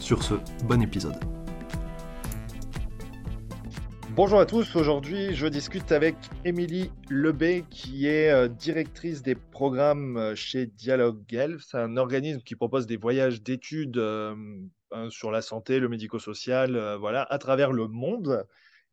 Sur ce, bon épisode. Bonjour à tous, aujourd'hui je discute avec Émilie Lebé qui est euh, directrice des programmes euh, chez Dialogue Gelf. C'est un organisme qui propose des voyages d'études euh, sur la santé, le médico-social, voilà, à travers le monde.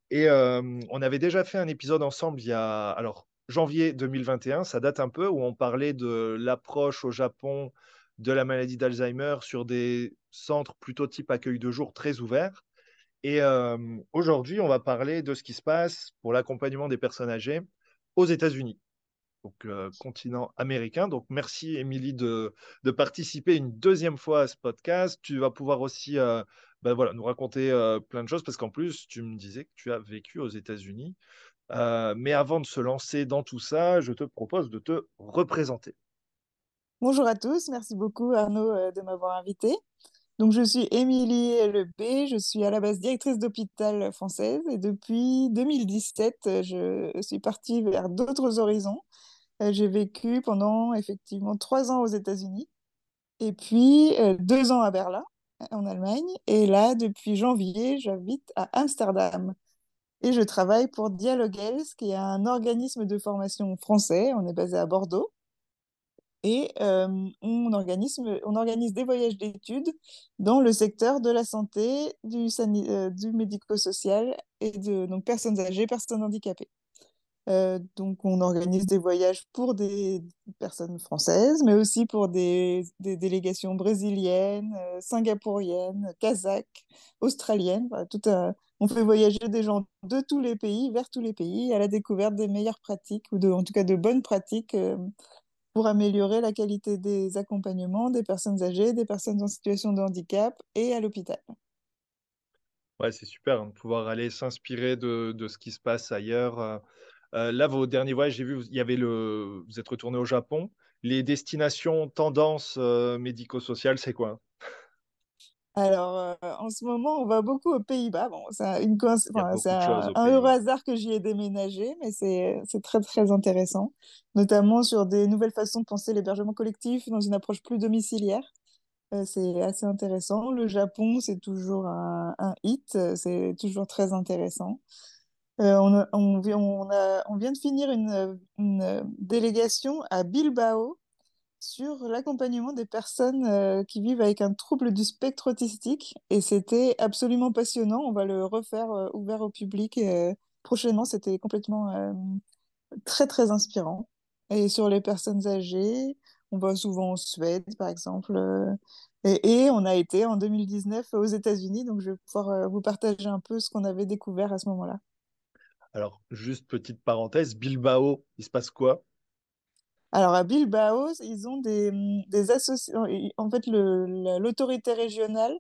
Et on avait déjà fait un épisode ensemble il y a alors janvier 2021, ça date un peu, où on parlait de l'approche au Japon de la maladie d'Alzheimer sur des centres plutôt type accueil de jour très ouverts. Et aujourd'hui, on va parler de ce qui se passe pour l'accompagnement des personnes âgées aux États-Unis, donc continent américain. Donc merci Émilie de, participer une deuxième fois à ce podcast. Tu vas pouvoir aussi ben voilà, nous raconter plein de choses parce qu'en plus, tu me disais que tu as vécu aux États-Unis. mais avant de se lancer dans tout ça, je te propose de te représenter. Bonjour à tous, merci beaucoup Arnaud de m'avoir invité. Donc, je suis Émilie Lebé, je suis à la base directrice d'hôpital française et depuis 2017, je suis partie vers d'autres horizons. J'ai vécu pendant effectivement trois ans aux États-Unis et puis deux ans à Berlin en Allemagne. Et là, depuis janvier, j'habite à Amsterdam. Et je travaille pour Dialogue Health, qui est un organisme de formation français. On est basé à Bordeaux. Et euh, on, organise des voyages d'études dans le secteur de la santé, du, euh, médico-social et de donc, personnes âgées, personnes handicapées. Euh, donc, on organise des voyages pour des personnes françaises, mais aussi pour des, délégations brésiliennes, singapouriennes, kazakhs, australiennes. on fait voyager des gens de tous les pays, vers tous les pays, à la découverte des meilleures pratiques, ou en tout cas de bonnes pratiques pour améliorer la qualité des accompagnements des personnes âgées, des personnes en situation de handicap et à l'hôpital. Ouais, c'est super hein, de pouvoir aller s'inspirer de, de, ce qui se passe ailleurs. Euh, là, vos derniers voyages, j'ai vu, y avait le, vous êtes retourné au Japon. Les destinations tendances euh, médico-sociales, c'est quoi? Alors, euh, en ce moment, on va beaucoup aux Pays-Bas. Bon, c'est c'est un, heureux hasard que j'y ai déménagé, mais c'est très, très intéressant, notamment sur des nouvelles façons de penser l'hébergement collectif dans une approche plus domiciliaire. c'est assez intéressant. Le Japon, c'est toujours un, un hit, c'est toujours très intéressant. Euh, on, on, vient de finir une, une, délégation à Bilbao sur l'accompagnement des personnes euh, qui vivent avec un trouble du spectre autistique et c'était absolument passionnant. On va le refaire euh, ouvert au public prochainement. C'était complètement très très inspirant. Et sur les personnes âgées, on va souvent en Suède par exemple. Et, on a été en 2019 aux États-Unis, donc je vais pouvoir vous partager un peu ce qu'on avait découvert à ce moment-là. Alors, juste petite parenthèse, Bilbao, il se passe quoi? Alors, à Bilbao, ils ont des, des associations. En fait, l'autorité régionale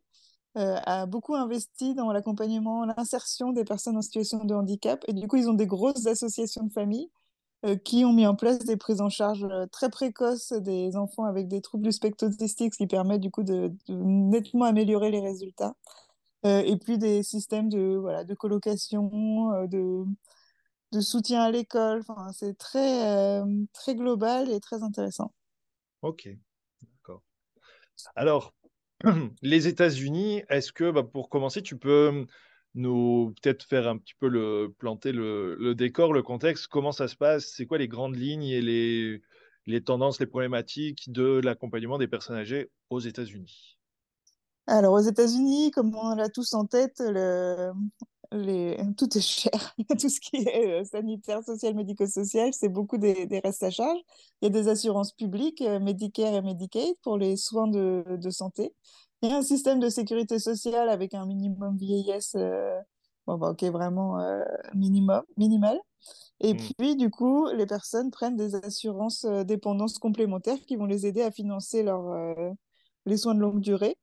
euh, a beaucoup investi dans l'accompagnement, l'insertion des personnes en situation de handicap. Et du coup, ils ont des grosses associations de familles euh, qui ont mis en place des prises en charge euh, très précoces des enfants avec des troubles du spectre autistique, ce qui permet du coup de nettement améliorer les résultats. Et puis des systèmes de, voilà, de colocation, de, de soutien à l'école. Enfin, c'est très, euh, très global et très intéressant. Ok, d'accord. Alors, les États-Unis, est-ce que, bah, pour commencer, tu peux nous peut-être faire un petit peu le planter le, le, décor, le contexte, comment ça se passe, c'est quoi les grandes lignes et les, les tendances, les problématiques de l'accompagnement des personnes âgées aux États-Unis? Alors, aux États-Unis, comme on l'a tous en tête, le... les... tout est cher. tout ce qui est euh, sanitaire, social, médico-social, c'est beaucoup des, restes à charge. Il y a des assurances publiques, euh, Medicare et Medicaid, pour les soins de, de, santé. Il y a un système de sécurité sociale avec un minimum vieillesse, euh, bon, bah, ok, vraiment minimum, minimal. Et mmh. puis, du coup, les personnes prennent des assurances dépendance complémentaires qui vont les aider à financer leur, les soins de longue durée.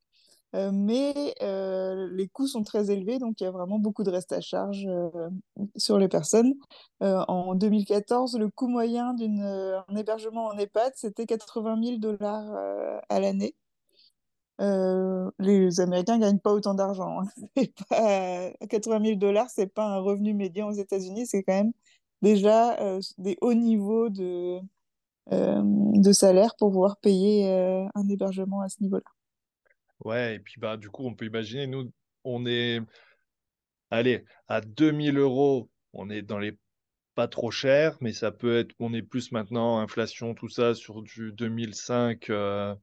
Euh, mais euh, les coûts sont très élevés, donc il y a vraiment beaucoup de reste à charge euh, sur les personnes. en 2014, le coût moyen d'un hébergement en EHPAD, c'était 80 000 dollars à l'année. les Américains ne gagnent pas autant d'argent. Hein. Pas... 80 000 dollars, c'est pas un revenu médian aux États-Unis, c'est quand même déjà des hauts niveaux de salaire pour pouvoir payer un hébergement à ce niveau-là. Ouais, et puis bah, du coup, on peut imaginer, nous, on est, allez, à 2000 euros, on est dans les pas trop cher, mais ça peut être, on est plus maintenant, inflation, tout ça, sur du 2005, euh,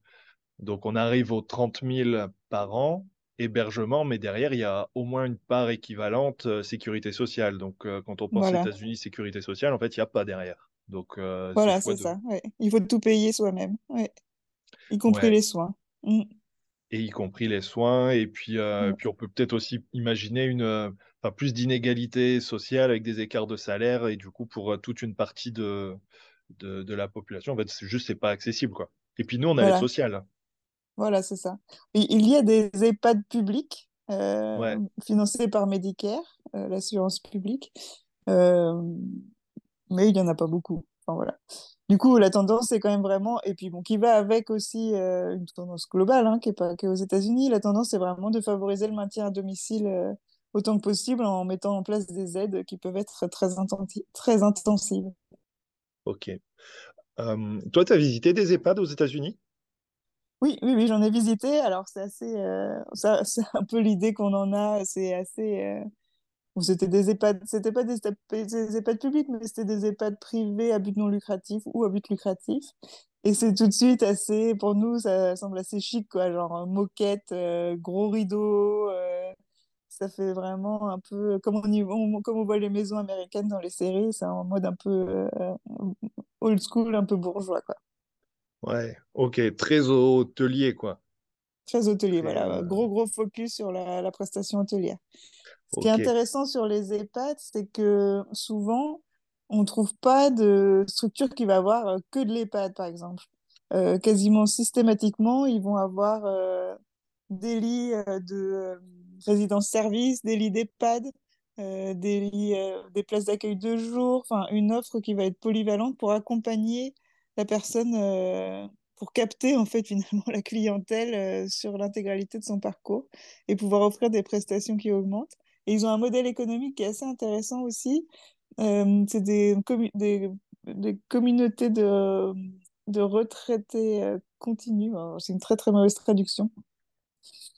donc on arrive aux 30 000 par an, hébergement, mais derrière, il y a au moins une part équivalente euh, sécurité sociale. Donc euh, quand on pense aux États-Unis, sécurité sociale, en fait, il n'y a pas derrière. Donc ce voilà, c'est de... ça. ouais. Il faut tout payer soi-même, ouais. Y compris Ouais, les soins. Mm, et y compris les soins. Et puis, euh, mm. puis on peut peut-être aussi imaginer une, euh, enfin, plus d'inégalités sociales avec des écarts de salaire. Et du coup, pour euh, toute une partie de, de, de la population, en fait, c'est juste, c'est pas accessible, quoi. Et puis nous, on a Voilà, sociale. voilà, c'est ça. Il y a des EHPAD publics Ouais, financés par Medicare, l'assurance publique, mais il n'y en a pas beaucoup. Enfin, voilà. Du coup, la tendance est quand même vraiment, et puis bon, qui va avec aussi euh, une tendance globale, hein, qui est pas que aux États-Unis, la tendance est vraiment de favoriser le maintien à domicile euh, autant que possible en mettant en place des aides qui peuvent être très, très intensives. ok. Euh, toi, tu as visité des EHPAD aux États-Unis? Oui, oui, oui, j'en ai visité. Alors, c'est assez, euh, c'est un peu l'idée qu'on en a. C'est assez. C'était des EHPAD, c'était pas des, des EHPAD publics, mais c'était des EHPAD privés à but non lucratif ou à but lucratif. Et c'est tout de suite assez, pour nous, ça semble assez chic, quoi. Genre euh, moquette, euh, gros rideau. euh, ça fait vraiment un peu comme on, y- on- comme on voit les maisons américaines dans les séries. C'est en mode un peu euh, old school, un peu bourgeois, quoi. Ouais, ok. Très hôtelier, quoi. Très hôtelier, voilà. Gros, gros focus sur la, la prestation hôtelière. Ce qui est intéressant sur les EHPAD, c'est que souvent, on ne trouve pas de structure qui va avoir euh, que de l'EHPAD, par exemple. Euh, quasiment systématiquement, ils vont avoir euh, des lits euh, de résidence-service, des lits d'EHPAD, des lits, des places d'accueil de jour, enfin une offre qui va être polyvalente pour accompagner la personne, pour capter en fait finalement la clientèle sur l'intégralité de son parcours et pouvoir offrir des prestations qui augmentent. Ils ont un modèle économique qui est assez intéressant aussi. Euh, c'est des, des, communautés de, de retraités euh, continus. C'est une très très mauvaise traduction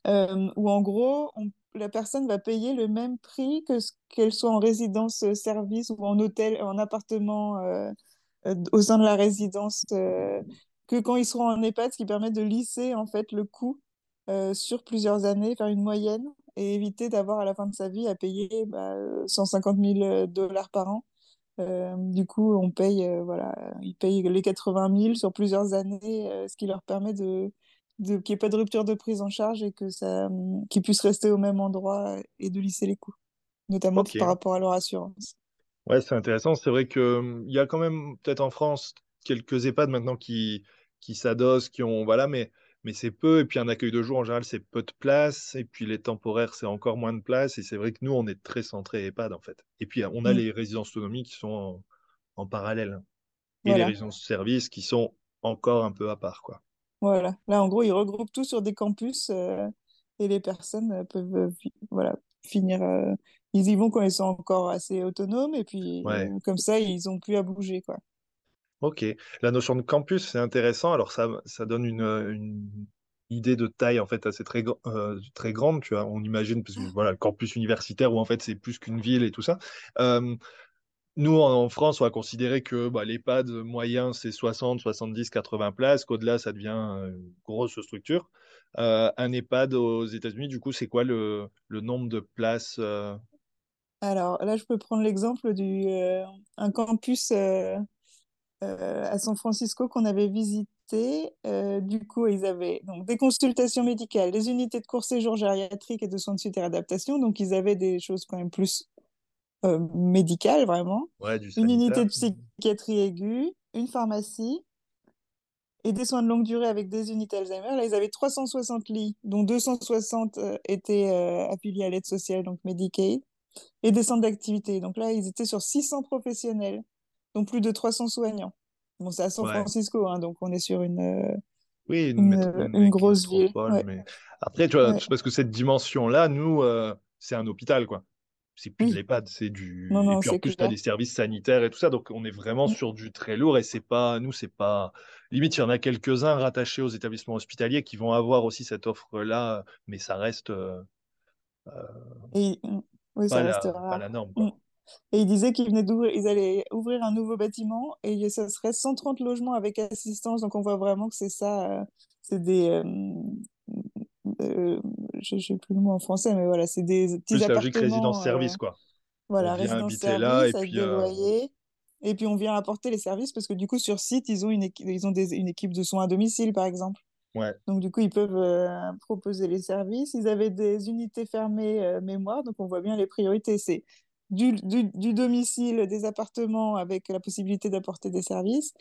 euh, où en gros, la personne va payer le même prix que qu'elle soit en résidence-service ou en hôtel, en appartement euh, euh, au sein de la résidence, euh, que quand ils seront en EHPAD, ce qui permet de lisser en fait le coût euh, sur plusieurs années, faire une moyenne et éviter d'avoir à la fin de sa vie à payer bah, euh, 150 000 dollars par an. Euh, du coup, on paye, euh, voilà, ils payent les 80 000 sur plusieurs années, euh, ce qui leur permet de, de qu'il n'y ait pas de rupture de prise en charge et que ça, hum, qu'ils puissent rester au même endroit et de lisser les coûts, notamment par rapport à leur assurance. Ouais, c'est intéressant. C'est vrai que hum, il y a quand même peut-être en France quelques EHPAD maintenant qui, qui s'adossent, qui ont voilà, mais mais c'est peu. Et puis un accueil de jour en général, c'est peu de place. Et puis les temporaires, c'est encore moins de place. Et c'est vrai que nous, on est très centré EHPAD en fait. Et puis on a Mm, les résidences autonomie qui sont en, en parallèle et les résidences services qui sont encore un peu à part quoi. voilà. Là, en gros, ils regroupent tout sur des campus euh, et les personnes euh, peuvent, euh, voilà, finir. euh, ils y vont quand ils sont encore assez autonomes et puis Ouais. comme ça, ils ont plus à bouger, quoi. Ok, la notion de campus, c'est intéressant. Alors ça, ça donne une, une idée de taille en fait assez très, euh, très grande. Tu vois, on imagine parce que voilà, le campus universitaire où en fait c'est plus qu'une ville et tout ça. Euh, nous en, France, on va considérer que bah, l'EHPAD moyen c'est 60, 70, 80 places. Qu'au-delà, ça devient euh, une grosse structure. Euh, un EHPAD aux États-Unis, du coup, c'est quoi le, le nombre de places euh, Alors là, je peux prendre l'exemple du euh, campus euh, euh, à San Francisco qu'on avait visité. Euh, du coup, ils avaient donc des consultations médicales, des unités de court séjour gériatrique et de soins de suite et réadaptation. Donc, ils avaient des choses quand même plus euh, médicales, vraiment. Ouais, du Une unité de psychiatrie aiguë, une pharmacie, et des soins de longue durée avec des unités Alzheimer. Là, ils avaient 360 lits, dont 260 euh, étaient affiliés à l'aide sociale, donc Medicaid, et des centres d'activité. Donc là, ils étaient sur 600 professionnels, donc plus de 300 soignants. Bon, c'est à San Ouais. Francisco, hein, donc on est sur une, euh, Oui, une, euh, grosse ville. Ouais, mais après, tu vois, ouais. parce que cette dimension-là, nous, euh, c'est un hôpital, quoi. C'est plus de l'EHPAD, c'est non, du. Et non, puis en plus, tu as des services sanitaires et tout ça, donc on est vraiment Mm. sur du très lourd et c'est pas, nous, c'est pas. Limite, il y en a quelques-uns rattachés aux établissements hospitaliers qui vont avoir aussi cette offre-là, mais ça reste euh, Et, mm, oui, pas ça la, reste pas la norme, Mm. quoi. Et ils disaient qu'ils venaient d'ouvrir, ils allaient ouvrir un nouveau bâtiment et ça serait 130 logements avec assistance. Donc on voit vraiment que c'est ça, euh, c'est des, euh, euh, je ne sais plus le mot en français, mais voilà, c'est des petits Plus appartements, euh, résidence-service, quoi. Voilà, résidence-service avec des euh, loyers. Et puis on vient apporter les services parce que du coup sur site ils ont une équipe, ils ont des- une équipe de soins à domicile par exemple. Ouais, Donc, du coup, ils peuvent proposer les services. Ils avaient des unités fermées mémoire, donc on voit bien les priorités. C'est du, du, domicile, des appartements avec la possibilité d'apporter des services.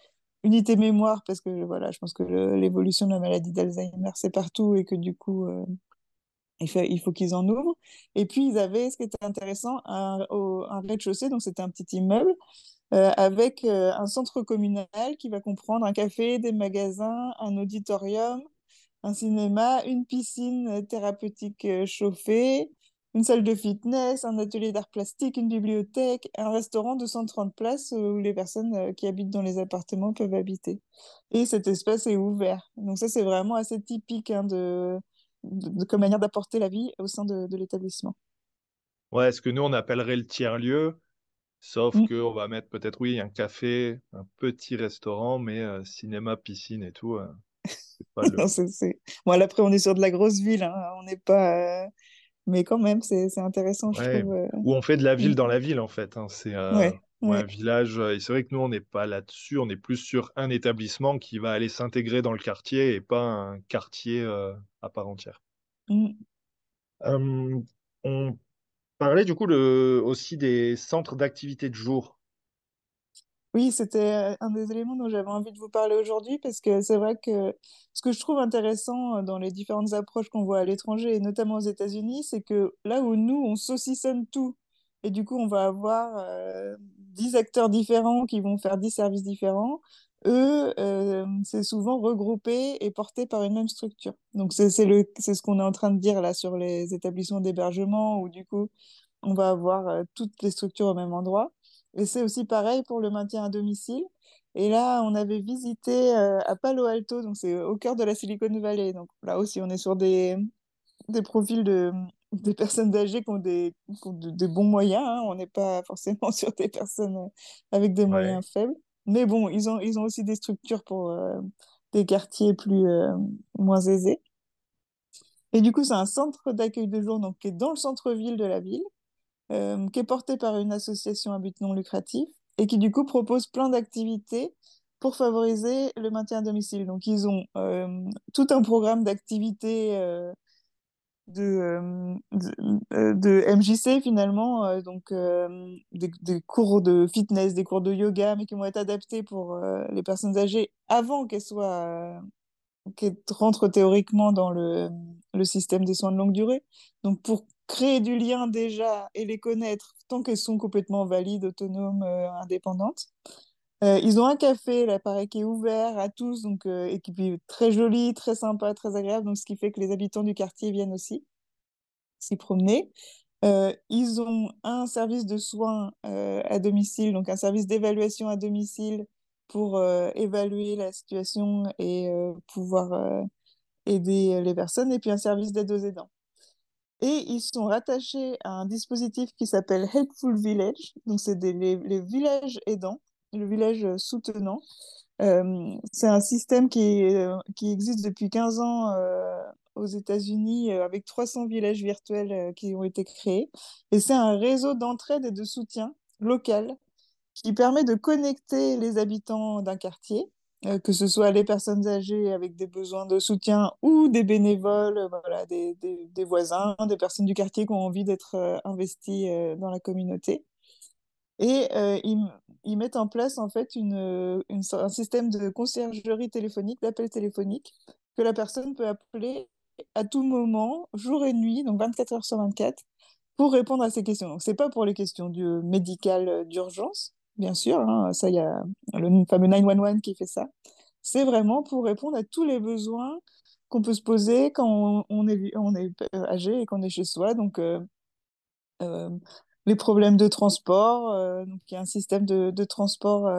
Unité mémoire, parce que voilà, je pense que l'évolution de la maladie d'Alzheimer, c'est partout et que du coup, euh, il faut, il faut qu'ils en ouvrent. Et puis, ils avaient, ce qui était intéressant, un, un rez-de-chaussée, donc c'était un petit immeuble, euh, avec euh, un centre communal qui va comprendre un café, des magasins, un auditorium, un cinéma, une piscine thérapeutique chauffée, une salle de fitness, un atelier d'art plastique, une bibliothèque, un restaurant de 130 places euh, où les personnes euh, qui habitent dans les appartements peuvent habiter. Et cet espace est ouvert. Donc ça, c'est vraiment assez typique hein, de, de, de- comme manière d'apporter la vie au sein de, de l'établissement. ouais, ce que nous, on appellerait le tiers-lieu. Sauf Mm. qu'on va mettre peut-être, oui, un café, un petit restaurant, mais euh, cinéma, piscine et tout, euh, pas le. Non, c'est, c'est... Bon, là, après, on est sur de la grosse ville, hein. On n'est pas... euh, Mais quand même, c'est, intéressant, je trouve. euh. où on fait de la ville dans la ville, en fait. hein. C'est euh, Ouais, ouais, un village. euh, Et c'est vrai que nous, on n'est pas là-dessus. On est plus sur un établissement qui va aller s'intégrer dans le quartier et pas un quartier euh, à part entière. Mm. Euh, on parlait du coup le- aussi des centres d'activité de jour. Oui, c'était euh, un des éléments dont j'avais envie de vous parler aujourd'hui parce que c'est vrai que ce que je trouve intéressant euh, dans les différentes approches qu'on voit à l'étranger et notamment aux États-Unis, c'est que là où nous, on saucissonne tout et du coup, on va avoir euh, 10 acteurs différents qui vont faire 10 services différents, eux, euh, c'est souvent regroupé et porté par une même structure. Donc, c'est ce qu'on est en train de dire là sur les établissements d'hébergement où du coup, on va avoir toutes les structures au même endroit. Et c'est aussi pareil pour le maintien à domicile. Et là, on avait visité euh, à Palo Alto, donc c'est au cœur de la Silicon Valley. Donc là aussi, on est sur des, des profils de, des personnes âgées qui ont des, qui ont de- des bons moyens. hein. On n'est pas forcément sur des personnes avec des Ouais. moyens faibles. Mais bon, ils ont, ils ont aussi des structures pour euh, des quartiers plus, euh, moins aisés. Et du coup, c'est un centre d'accueil de jour donc, qui est dans le centre-ville de la ville euh, qui est porté par une association à but non lucratif et qui du coup propose plein d'activités pour favoriser le maintien à domicile. Donc ils ont euh, tout un programme d'activités euh, de, de, MJC finalement, donc des, cours de fitness, des cours de yoga, mais qui vont être adaptés pour les personnes âgées avant qu'elles soient qui rentrent théoriquement dans le, le système des soins de longue durée. Donc, pour créer du lien déjà et les connaître tant qu'elles sont complètement valides, autonomes, euh, indépendantes. Euh, ils ont un café, là, pareil, qui est ouvert à tous, donc, euh, et qui est très joli, très sympa, très agréable, donc ce qui fait que les habitants du quartier viennent aussi s'y promener. Euh, ils ont un service de soins à domicile, donc un service d'évaluation à domicile pour évaluer la situation et pouvoir aider les personnes, et puis un service d'aide aux aidants. Et ils sont rattachés à un dispositif qui s'appelle Helpful Village, donc c'est les, les villages aidants, le village soutenant. Euh, c'est un système qui, est, qui existe depuis 15 ans euh, aux États-Unis euh, avec 300 villages virtuels euh, qui ont été créés. Et c'est un réseau d'entraide et de soutien local qui permet de connecter les habitants d'un quartier, euh, que ce soit les personnes âgées avec des besoins de soutien ou des bénévoles, euh, voilà, des, des, voisins, des personnes du quartier qui ont envie d'être euh, investis euh, dans la communauté. Et ils, ils mettent en place en fait une, une un système de conciergerie téléphonique, d'appel téléphonique, que la personne peut appeler à tout moment, jour et nuit, donc 24 heures sur 24, pour répondre à ces questions. Donc, c'est pas pour les questions du, médicales euh, d'urgence, bien sûr, hein, ça, y a le fameux 911 qui fait ça. C'est vraiment pour répondre à tous les besoins qu'on peut se poser quand on, est, on est euh, âgé et qu'on est chez soi. Donc, euh, euh, les problèmes de transport, donc il y a un système de, de transport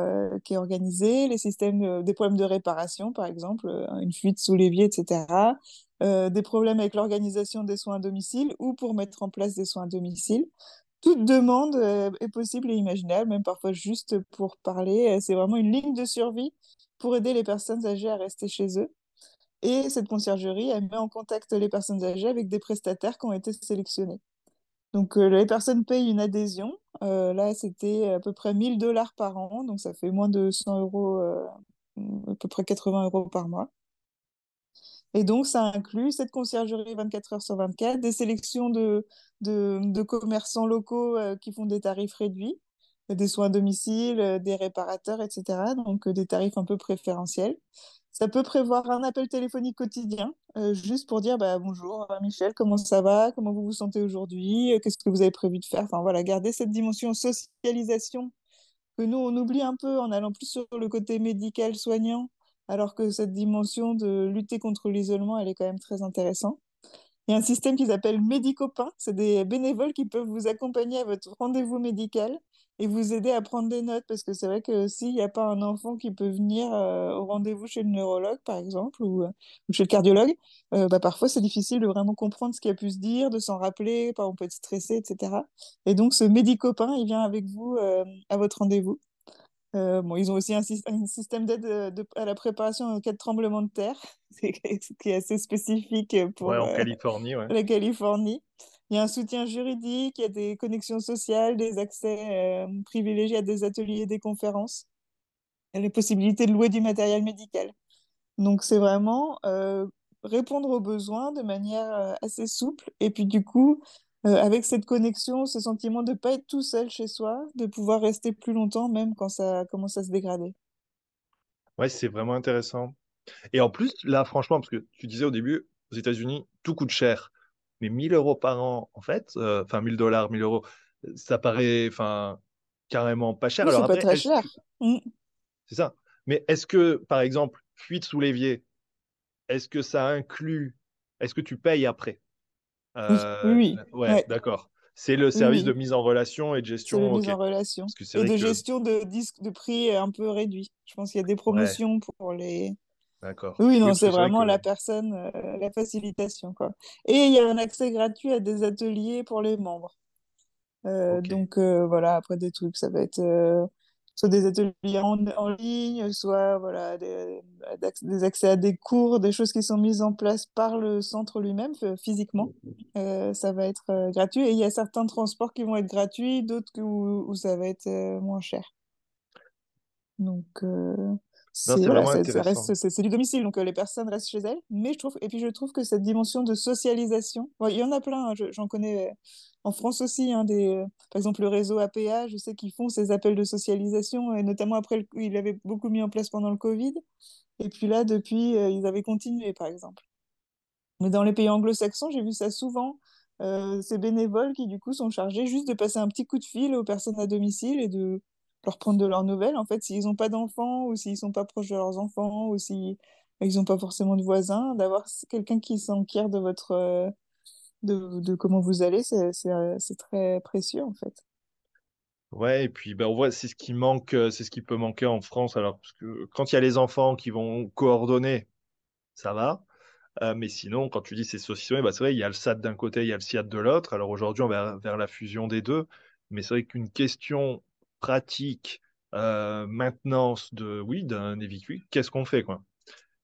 qui est organisé, les systèmes, des problèmes de réparation, par exemple, une fuite sous l'évier, etc. Des problèmes avec l'organisation des soins à domicile ou pour mettre en place des soins à domicile. Toute demande euh, est possible et imaginable, même parfois juste pour parler. Euh, C'est vraiment une ligne de survie pour aider les personnes âgées à rester chez eux. Et cette conciergerie, elle met en contact les personnes âgées avec des prestataires qui ont été sélectionnés. Donc, euh, les personnes payent une adhésion. Là, c'était à peu près 1000 dollars par an, donc ça fait moins de 100 euros, à peu près 80 euros par mois. Et donc, ça inclut cette conciergerie 24 heures sur 24, des sélections de, de, commerçants locaux euh, qui font des tarifs réduits, des soins à domicile, euh, des réparateurs, etc. Donc, euh, des tarifs un peu préférentiels. Ça peut prévoir un appel téléphonique quotidien, juste pour dire bah, bonjour Michel, comment ça va, comment vous vous sentez aujourd'hui, qu'est-ce que vous avez prévu de faire? Enfin voilà, garder cette dimension socialisation que nous, on oublie un peu en allant plus sur le côté médical soignant, alors que cette dimension de lutter contre l'isolement, elle est quand même très intéressante. Il y a un système qu'ils appellent Médicopain. C'est des bénévoles qui peuvent vous accompagner à votre rendez-vous médical et vous aider à prendre des notes. Parce que c'est vrai que s'il n'y a pas un enfant qui peut venir euh, au rendez-vous chez le neurologue, par exemple, ou, euh, chez le cardiologue, euh, bah, parfois c'est difficile de vraiment comprendre ce qui a pu se dire, de s'en rappeler, on peut être stressé, etc. Et donc ce Médicopain, il vient avec vous à votre rendez-vous. Euh, bon, ils ont aussi un, syst- un système d'aide euh, à la préparation en cas de tremblement de terre, qui est assez spécifique Ouais, pour en euh, Californie, ouais. la Californie. Il y a un soutien juridique, il y a des connexions sociales, des accès euh, privilégiés à des ateliers et des conférences, et les possibilités de louer du matériel médical. Donc, c'est vraiment euh, répondre aux besoins de manière assez souple. Et puis, du coup, euh, avec cette connexion, ce sentiment de ne pas être tout seul chez soi, de pouvoir rester plus longtemps, même quand ça commence à se dégrader. Ouais, c'est vraiment intéressant. Et en plus, là, franchement, parce que tu disais au début, aux États-Unis, tout coûte cher. Mais 1000 euros par an, en fait, euh, enfin 1000 dollars, 1000 euros, ça paraît enfin carrément pas cher. Oui, Alors c'est pas après, très cher. que, Mm. c'est ça. Mais est-ce que, par exemple, fuite sous l'évier, est-ce que ça inclut, est-ce que tu payes après? Oui, Euh, ouais, Ouais, d'accord. C'est le oui, service de mise en relation et de gestion, mise ok. en relation. Parce que c'est Et vrai de que, gestion de disques de prix un peu réduit. Je pense qu'il y a des ouais, promotions pour les, d'accord. Oui, non, c'est c'est vrai vraiment que, la personne, euh, la facilitation, quoi. Et il y a un accès gratuit à des ateliers pour les membres. Euh, donc euh, voilà, après des trucs, ça va être soit des ateliers en, en ligne, soit voilà, des, des accès à des cours, des choses qui sont mises en place par le centre lui-même, euh, physiquement. Euh, ça va être euh, gratuit. Et il y a certains transports qui vont être gratuits, d'autres où, où ça va être euh, moins cher. Donc, c'est voilà, du domicile, donc les personnes restent chez elles. Mais je trouve, et puis je trouve que cette dimension de socialisation, bon, il y en a plein, hein, je- j'en connais en France aussi, hein, euh, par exemple le réseau APA, je sais qu'ils font ces appels de socialisation, et notamment après, ils l'avaient beaucoup mis en place pendant le Covid. Et puis là, depuis, euh, ils avaient continué, par exemple. Mais dans les pays anglo-saxons, j'ai vu ça souvent. Euh, ces bénévoles qui, du coup, sont chargés juste de passer un petit coup de fil aux personnes à domicile et de leur prendre de leurs nouvelles. En fait, s'ils n'ont pas d'enfants ou s'ils sont pas proches de leurs enfants ou s'ils n'ont pas forcément de voisins, d'avoir quelqu'un qui s'enquiert de votre, de, comment vous allez, euh, c'est très précieux, en fait. Ouais, et puis ben, on voit, c'est ce qui manque, euh, c'est ce qui peut manquer en France. Alors, parce que quand il y a les enfants qui vont coordonner, ça va. Euh, mais sinon, quand tu dis c'est saucissonné, bah, c'est vrai, il y a le SAD d'un côté, il y a le SIAD de l'autre. Alors aujourd'hui, on va vers la fusion des deux. Mais c'est vrai qu'une question pratique, euh, maintenance de, oui, d'un véhicule, qu'est-ce qu'on fait, quoi?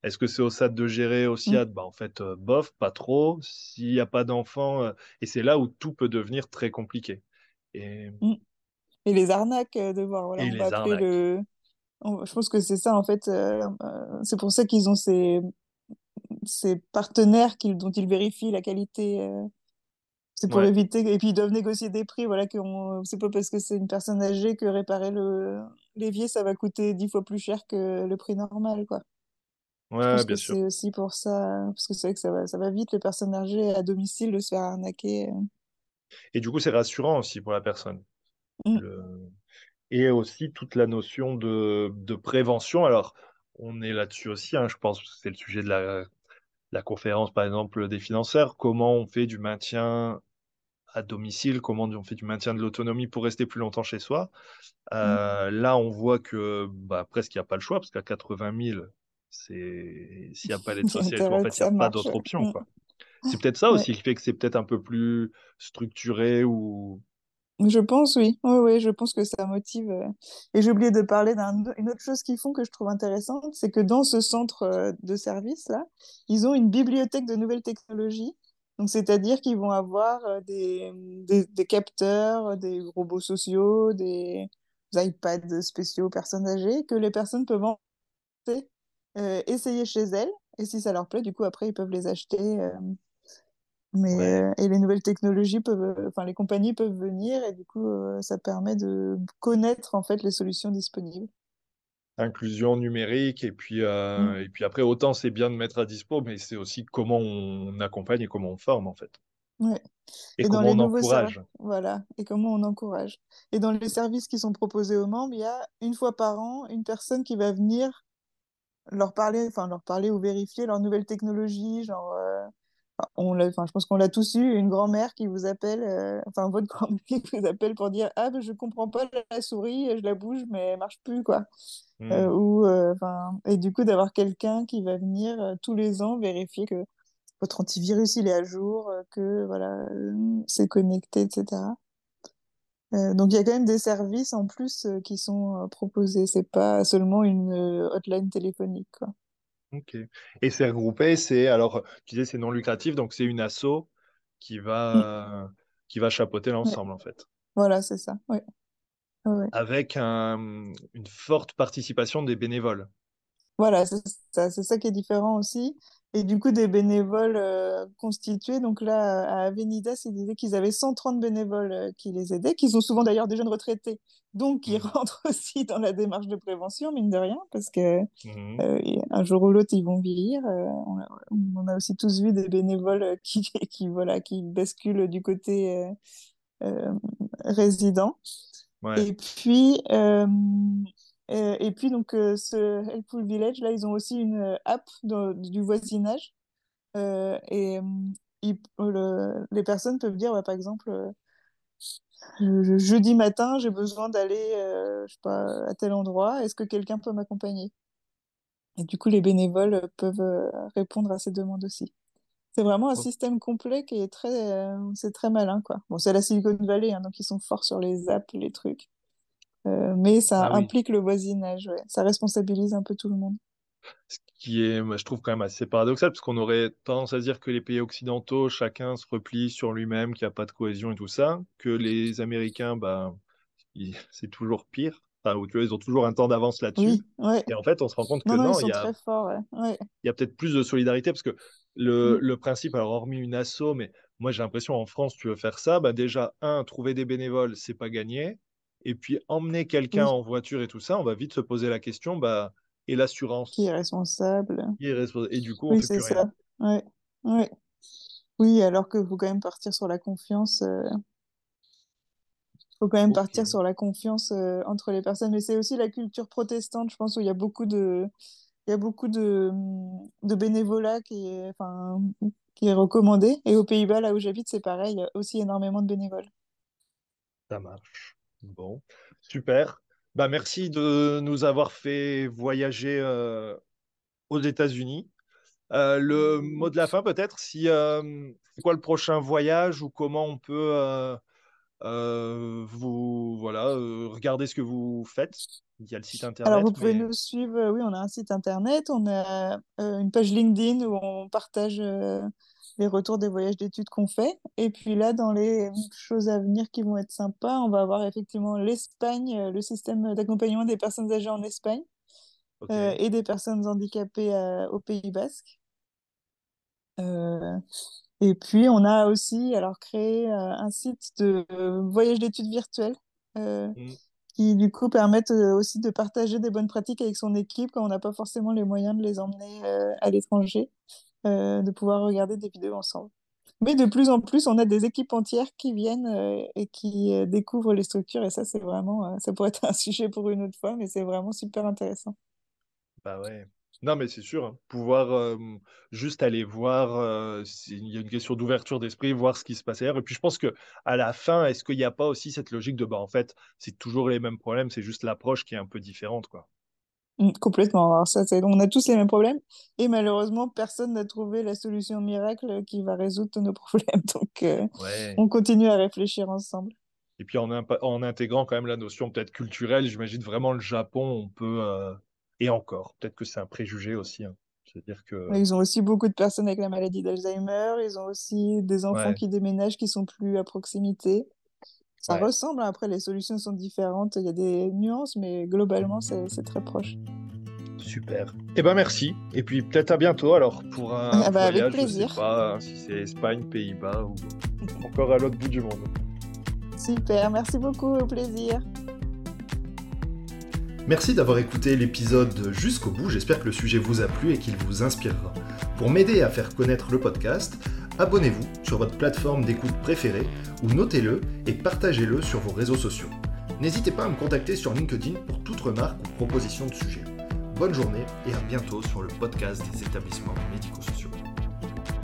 Est-ce que c'est au SAD de gérer, au Mm, SIAD? Bah, en fait, euh, bof, pas trop. S'il n'y a pas d'enfants, euh, et c'est là où tout peut devenir très compliqué. Et, mm. Et les arnaques, euh, de voir, voilà, et on va les appeler arnaques. le... Je pense que c'est ça, en fait. euh, c'est pour ça qu'ils ont ces, ces partenaires dont ils vérifient la qualité. C'est pour Ouais, éviter, et puis ils doivent négocier des prix, voilà, que on- c'est pas parce que c'est une personne âgée que réparer le l'évier, ça va coûter dix fois plus cher que le prix normal, quoi. Ouais, bien sûr. c'est aussi pour ça, parce que c'est vrai que ça va, ça va vite, les personnes âgées à domicile, de se faire arnaquer. euh. Et du coup, c'est rassurant aussi pour la personne. Mm. Le... Et aussi toute la notion de, de prévention. Alors, on est là-dessus aussi, hein, je pense que c'est le sujet de la, la conférence, par exemple, des financeurs. Comment on fait du maintien à domicile, comment on fait du maintien de l'autonomie pour rester plus longtemps chez soi? Mm. Euh, là, on voit que bah, presque il n'y a pas le choix, parce qu'à 80 000, c'est... s'il n'y a pas l'aide sociale en fait, il n'y a pas d'autre option, Mm. quoi. C'est peut-être ça Ouais. aussi qui fait que c'est peut-être un peu plus structuré ou... Je pense, oui. Oui, oui, je pense que ça motive. euh. Et j'ai oublié de parler d'une autre chose qu'ils font que je trouve intéressante, c'est que dans ce centre euh, de service, là, ils ont une bibliothèque de nouvelles technologies. Donc, c'est-à-dire qu'ils vont avoir euh, des, des, des capteurs, des robots sociaux, des iPads spéciaux personnes âgées, que les personnes peuvent emprunter, euh, essayer chez elles. Et si ça leur plaît, du coup, après, ils peuvent les acheter. euh, mais, Ouais, euh, et les nouvelles technologies peuvent, euh, enfin, les compagnies peuvent venir et du coup, euh, ça permet de connaître en fait les solutions disponibles. inclusion numérique, et puis, Mm. euh, et puis après, autant c'est bien de mettre à dispo, mais c'est aussi comment on accompagne et comment on forme, en fait. Ouais. Et Et dans comment les on nouveaux services, encourage. voilà, et comment on encourage. Et dans les services qui sont proposés aux membres, il y a une fois par an une personne qui va venir leur parler, enfin leur parler ou vérifier leurs nouvelles technologies, genre euh, on l'a, enfin je pense qu'on l'a tous eu, une grand-mère qui vous appelle, euh, enfin votre grand-mère qui vous appelle pour dire ah ben je comprends pas la souris, je la bouge mais elle marche plus quoi. Euh, Hmm. ou euh, enfin et du coup d'avoir quelqu'un qui va venir euh, tous les ans vérifier que votre antivirus il est à jour, euh, que voilà euh, c'est connecté, etc. Euh, donc il y a quand même des services en plus euh, qui sont euh, proposés, c'est pas seulement une hotline téléphonique quoi. Ok. Et c'est regroupé, c'est alors tu disais c'est non lucratif, donc c'est une asso qui Mm. va qui va chapeauter l'ensemble en fait, Voilà, c'est ça. Ouais. avec un- une forte participation des bénévoles. Voilà, c'est ça, c'est ça qui est différent aussi. Et du coup, des bénévoles euh, constitués. Donc là, à Avenidas, ils disaient qu'ils avaient 130 bénévoles euh, qui les aidaient, qu'ils ont souvent d'ailleurs des jeunes retraités, donc qui Mhm. rentrent aussi dans la démarche de prévention, mine de rien, parce que Mhm. euh, un jour ou l'autre, ils vont vieillir. On a, on a aussi tous vu des bénévoles qui, qui, voilà, qui basculent du côté résident. Ouais, Et puis, euh, et puis donc, euh, ce Helpful Village, là, ils ont aussi une euh, app de- du voisinage. Euh, et le- les personnes peuvent dire, ouais, par exemple, je- jeudi matin, j'ai besoin d'aller, je sais pas, à tel endroit. Est-ce que quelqu'un peut m'accompagner? Et du coup, les bénévoles peuvent répondre à ces demandes aussi. C'est vraiment un Oh, système complet qui est très, c'est très malin, quoi. Bon, c'est la Silicon Valley, hein, donc ils sont forts sur les apps, les trucs. Euh, mais ça Ah oui, implique le voisinage, ouais. Ça responsabilise un peu tout le monde. ce qui est, je trouve quand même assez paradoxal, parce qu'on aurait tendance à dire que les pays occidentaux, chacun se replie sur lui-même, qu'il n'y a pas de cohésion et tout ça, que les Américains, bah, c'est toujours pire. Enfin, ou tu vois, ils ont toujours un temps d'avance là-dessus. Oui, ouais. Et en fait, on se rend compte que Non, non, ils non, il y a très forts, ouais. Il y a peut-être plus de solidarité parce que le, Mm. le principe, alors hormis une asso, mais moi j'ai l'impression en France, tu veux faire ça, bah déjà, un, trouver des bénévoles, c'est pas gagné. Et puis emmener quelqu'un Oui, en voiture et tout ça, on va vite se poser la question, bah, et qui est l'assurance? responsable? Qui est responsable? Et du coup, on Oui, fait plus rien. ça. Ouais. Ouais. Oui, alors que faut quand même partir sur la confiance. euh, faut quand même partir sur la confiance euh, entre les personnes. Mais c'est aussi la culture protestante, je pense, où il y a beaucoup de, il y a beaucoup de, de bénévolat qui est, enfin, qui est recommandé. Et aux Pays-Bas, là où j'habite, c'est pareil, il y a aussi énormément de bénévoles. Ça marche. Bon, super. Bah, merci de nous avoir fait voyager euh, aux États-Unis. Euh, le mot de la fin, peut-être, si euh, c'est quoi le prochain voyage ou comment on peut vous, voilà, regardez ce que vous faites? Il y a le site Alors, internet, vous pouvez mais nous suivre. Oui, on a un site internet, on a une page LinkedIn où on partage les retours des voyages d'études qu'on fait. Et puis là, dans les choses à venir qui vont être sympas, on va avoir effectivement l'Espagne, euh, le système d'accompagnement des personnes âgées en Espagne euh, et des personnes handicapées euh, au Pays Basque. Euh, Et puis, on a aussi alors créé un site de voyage d'études virtuels mmh. qui, du coup, permettent aussi de partager des bonnes pratiques avec son équipe quand on n'a pas forcément les moyens de les emmener à l'étranger, de pouvoir regarder des vidéos ensemble. Mais de plus en plus, on a des équipes entières qui viennent et qui découvrent les structures. Et ça, c'est vraiment, ça pourrait être un sujet pour une autre fois, mais c'est vraiment super intéressant. Bah ouais. Non, mais c'est sûr, hein. pouvoir juste aller voir, il y a une question d'ouverture d'esprit, voir ce qui se passe ailleurs. Et puis je pense que à la fin, est-ce qu'il n'y a pas aussi cette logique de bah en fait, c'est toujours les mêmes problèmes, c'est juste l'approche qui est un peu différente, quoi. Mmh, complètement. Alors ça, on a tous les mêmes problèmes et malheureusement, personne n'a trouvé la solution miracle qui va résoudre tous nos problèmes. Donc, on continue à réfléchir ensemble. Et puis en, en intégrant quand même la notion peut-être culturelle, j'imagine vraiment le Japon, on peut et encore, peut-être que c'est un préjugé aussi. Hein. C'est-à-dire que... Ils ont aussi beaucoup de personnes avec la maladie d'Alzheimer. Ils ont aussi des enfants qui déménagent qui sont plus à proximité. Ça ressemble, hein. après les solutions sont différentes, il y a des nuances, mais globalement c'est très proche. Super. Eh ben merci. Et puis peut-être à bientôt alors pour un ah bah, voyage, avec plaisir. je sais pas si c'est Espagne, Pays-Bas ou encore à l'autre bout du monde. Super, merci beaucoup, au plaisir. Merci d'avoir écouté l'épisode jusqu'au bout, j'espère que le sujet vous a plu et qu'il vous inspirera. Pour m'aider à faire connaître le podcast, abonnez-vous sur votre plateforme d'écoute préférée ou notez-le et partagez-le sur vos réseaux sociaux. N'hésitez pas à me contacter sur LinkedIn pour toute remarque ou proposition de sujet. Bonne journée et à bientôt sur le podcast des établissements médico-sociaux.